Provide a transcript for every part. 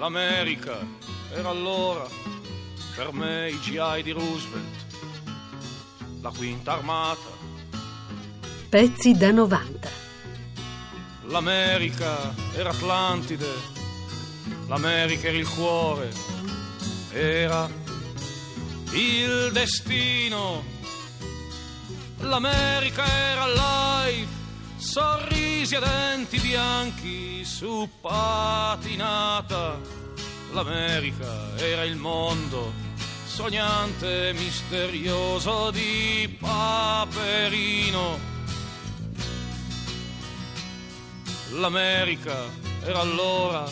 L'America era allora per me i GI di Roosevelt, la quinta armata. Pezzi da 90. L'America era Atlantide, l'America era il cuore, era il destino. L'America era live, sorrisi e denti bianchi su patinata. L'America era il mondo, sognante e misterioso di Paperino. L'America era allora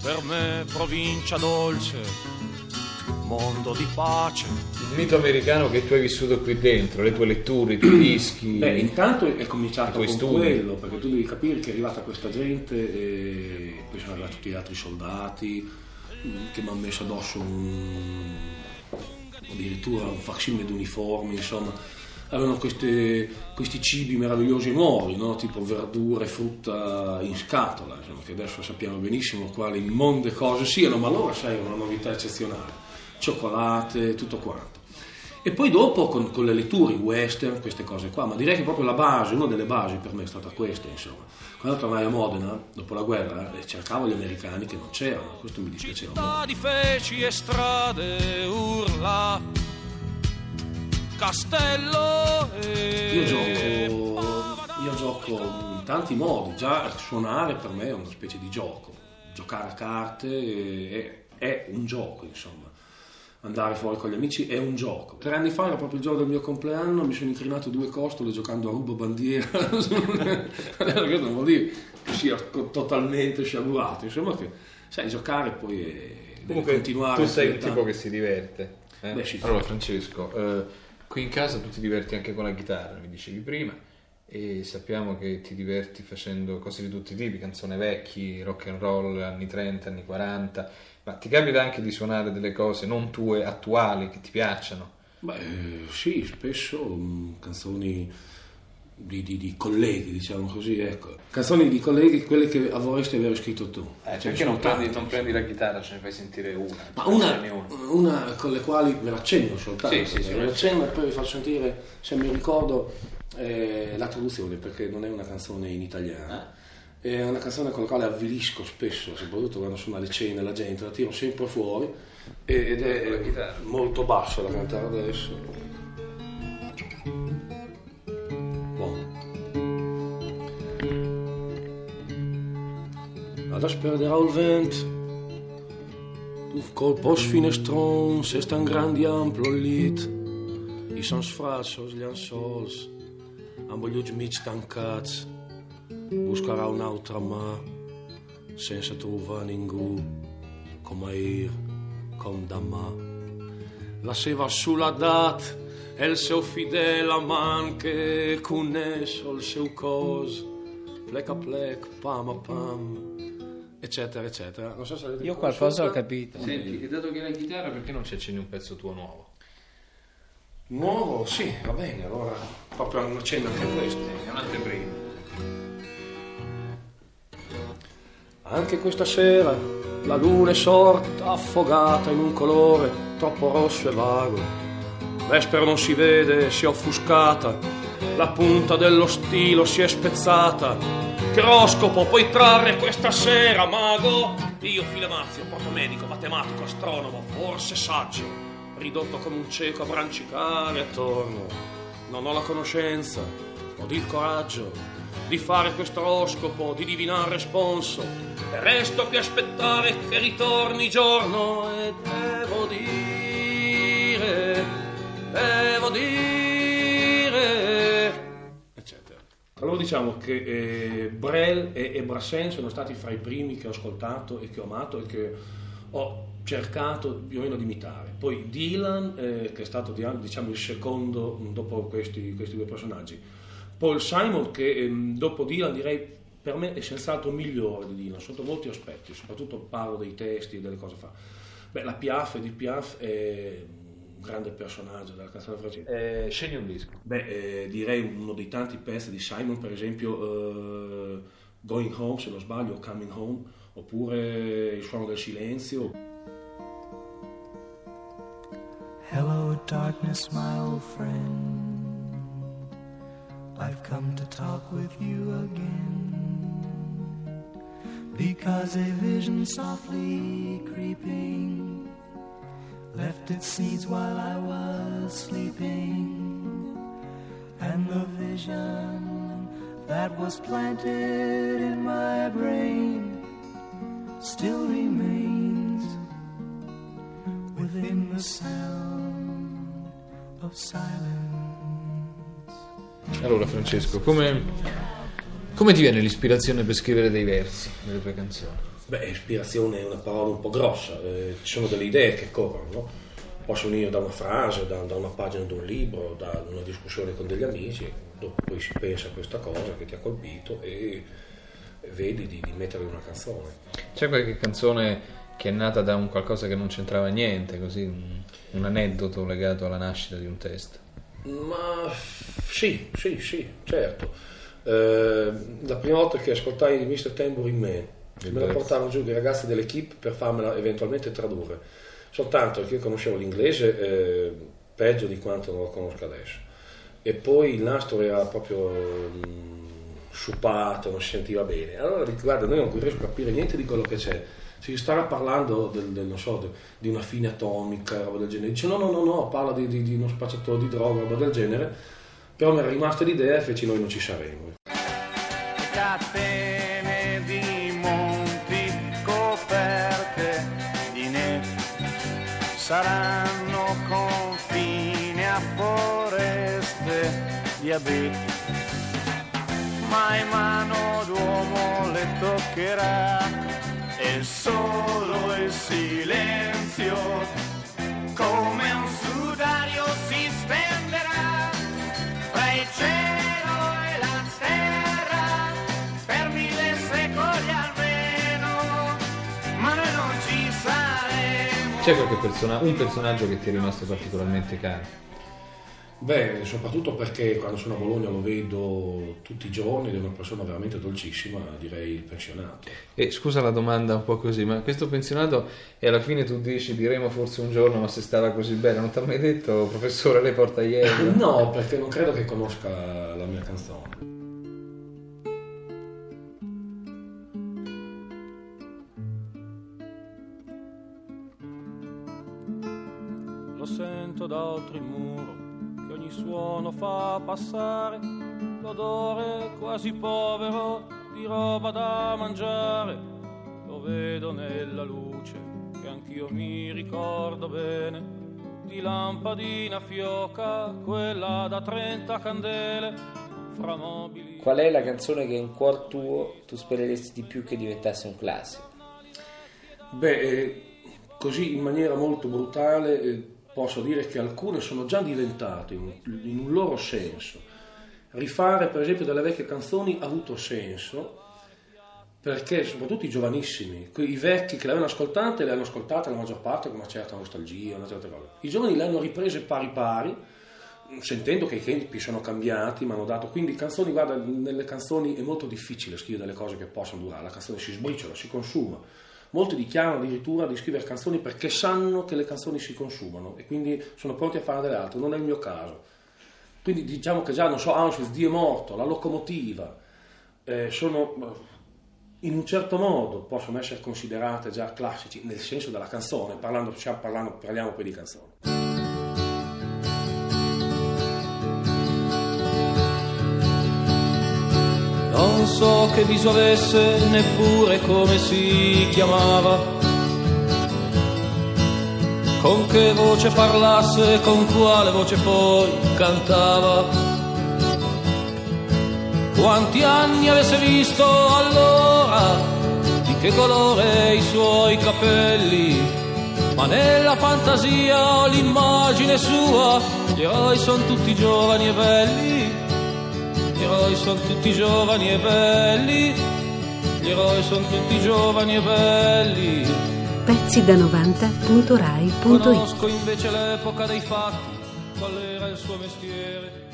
per me provincia dolce, mondo di pace. Il mito americano che tu hai vissuto qui dentro, le tue letture, i tuoi dischi. Beh, intanto è cominciato con studi. quello, perché tu devi capire che è arrivata questa gente e poi sono arrivati tutti gli altri soldati mm, che mi hanno messo addosso un, addirittura un facsimile di uniformi, insomma. Avevano queste- questi cibi meravigliosi nuovi, no? tipo verdure frutta in scatola, insomma, che adesso sappiamo benissimo quali immonde cose siano, ma allora sai, una novità eccezionale. Cioccolate, tutto quanto. E poi dopo con, con le letture, i western, queste cose qua, ma direi che proprio la base, una delle basi per me è stata questa, insomma. Quando tornai a Modena, dopo la guerra, eh, cercavo gli americani che non c'erano, questo mi dispiaceva molto. Città di feci e strade, urla, castello e... Io gioco, io gioco in tanti modi, già suonare per me è una specie di gioco, giocare a carte è, è un gioco, insomma. Andare fuori con gli amici è un gioco. Tre anni fa era proprio il giorno del mio compleanno, mi sono incrinato due costole giocando a rubo bandiera. Questo non vuol dire che sia totalmente sciagurato, insomma che sai giocare poi è, deve Comunque, continuare. tu sei il tipo che si diverte. eh? Beh, sì. Allora, Francesco, eh, qui in casa tu ti diverti anche con la chitarra, mi dicevi prima, e sappiamo che ti diverti facendo cose di tutti i tipi, canzoni vecchi, rock and roll, anni 30, anni 40, ma ti capita anche di suonare delle cose non tue, attuali, che ti piacciono? Beh, sì, spesso mh, canzoni di, di- di colleghi, diciamo così, ecco. Canzoni di colleghi, quelle che vorresti aver scritto tu. Eh, ne perché non prendi, non prendi la chitarra, ce ne fai sentire una? Ma ce ne una, una. una con le quali ve l'accenno soltanto. Sì, sì, sì. ve l'accenno e poi vi faccio sentire, se mi ricordo, eh, la traduzione, perché non è una canzone in italiano. È una canzone con la quale avvilisco spesso, soprattutto quando sono alle cene, la gente la tiro sempre fuori ed è molto bassa da cantare adesso. vas perdre el vent. Tu colpos finestrons, és tan gran i ample el llit, i sons frassos llençols, amb ulls mig tancats, buscarà una altra mà, sense trobar ningú, com ahir, com demà. La seva soledat, el seu fidel amant que coneix el seu cos, plec a plec, pam a pam, eccetera eccetera non so se avete Io qualcosa ho capito. Senti, e dato che hai la chitarra, perché non ci accendi un pezzo tuo nuovo? nuovo sì va bene allora proprio una cena anche questo È un'anteprima. Anche questa sera la luna è sorta affogata in un colore troppo rosso e vago. Vespero non si vede, si è offuscata, la punta dello stilo si è spezzata. Che roscopo puoi trarre questa sera, mago? Io, Filemazio, protomedico, matematico, astronomo, forse saggio, ridotto come un cieco a brancicare attorno. Non ho la conoscenza, ho il coraggio di fare questo oroscopo, di divinare responso. E resto a aspettare che ritorni giorno e devo dire, devo dire, Allora diciamo che eh, Brel e, e Brassens sono stati fra i primi che ho ascoltato e che ho amato e che ho cercato più o meno di imitare. Poi Dylan, eh, che è stato di- diciamo il secondo mh, dopo questi, questi due personaggi. Paul Simon, che ehm, dopo Dylan direi per me è senz'altro migliore di Dylan sotto molti aspetti, soprattutto parlo dei testi e delle cose fa. Beh, la Piaf, Edith Piaf è un grande personaggio della canzone francese. Eh, scegli un disco. Beh, eh, direi uno dei tanti pezzi di Simon, per esempio eh, Going Home, se non sbaglio, o Coming Home, oppure Il suono del silenzio. Hello, darkness, my old friend. I've come to talk with you again. Because a vision softly creeping left its seeds while I was sleeping. And the vision that was planted in my brain still remains within the sound of silence. Allora Francesco, come, come ti viene l'ispirazione per scrivere dei versi nelle tue canzoni? Beh, ispirazione è una parola un po' grossa, eh, ci sono delle idee che corrono, no? possono venire da una frase, da, da una pagina di un libro, da una discussione con degli amici, dopo poi si pensa a questa cosa che ti ha colpito e vedi di, di mettere in una canzone. C'è qualche canzone che è nata da un qualcosa che non c'entrava niente, così un, un aneddoto legato alla nascita di un testo? Ma sì, sì, sì, certo. Eh, la prima volta che ascoltai Mr. Tambourine Man, me la pezzo. portarono giù dei ragazzi dell'equipe per farmela eventualmente tradurre. Soltanto che io conoscevo l'inglese eh, peggio di quanto non lo conosco adesso. E poi il nastro era proprio mm, sciupato, non si sentiva bene. Allora dico, guarda, noi non riesco a capire niente di quello che c'è. Si starà parlando del, del, non so, de- di una fine atomica, roba del genere. Dice no, no, no, no, parla di, di- di uno spacciatore di droga, roba del genere. Però mi era rimasta l'idea e feci noi non ci saremo. catene saranno confine a foreste di abeti mai mano d'uomo le toccherà e solo il silenzio come un sudario si stenderà tra il cielo e la terra C'è qualche persona- un personaggio che ti è rimasto particolarmente caro? Beh, soprattutto perché quando sono a Bologna lo vedo tutti i giorni ed è una persona veramente dolcissima, direi il pensionato. E scusa la domanda un po' così, ma questo pensionato e alla fine tu dici diremo forse un giorno, ma se stava così bene, non ti ha mai detto professore lei porta ieri? No, perché non credo che conosca la mia canzone. Sento da oltre il muro, che ogni suono fa passare l'odore quasi povero di roba da mangiare. Lo vedo nella luce, che anch'io mi ricordo bene, di lampadina fioca, quella da 30 candele, fra mobili. Qual è la canzone che in cuor tuo tu spereresti di più che diventasse un classico? Beh, eh, così in maniera molto brutale eh, posso dire che alcune sono già diventate in, un loro senso. Rifare per esempio delle vecchie canzoni ha avuto senso perché soprattutto i giovanissimi, i vecchi che le avevano ascoltate, le hanno ascoltate la maggior parte con una certa nostalgia, una certa cosa. I giovani le hanno riprese pari pari, sentendo che i tempi sono cambiati, mi hanno dato quindi canzoni, guarda, nelle canzoni è molto difficile scrivere delle cose che possono durare, la canzone si sbriciola, si consuma. Molti dichiarano addirittura di scrivere canzoni perché sanno che le canzoni si consumano e quindi sono pronti a fare delle altre, non è il mio caso. Quindi diciamo che già, non so, Auschwitz, Dio è morto, la locomotiva, eh, sono in un certo modo possono essere considerate già classici nel senso della canzone, parlando, parlando- parliamo poi di canzoni. Non so che viso avesse, neppure come si chiamava. Con che voce parlasse, con quale voce poi cantava. Quanti anni avesse visto allora, di che colore i suoi capelli. Ma nella fantasia ho l'immagine sua, gli eroi sono tutti giovani e belli. Gli eroi sono tutti giovani e belli, gli eroi sono tutti giovani e belli. Pezzi da 90.rai.it Conosco invece l'epoca dei fatti, qual era il suo mestiere.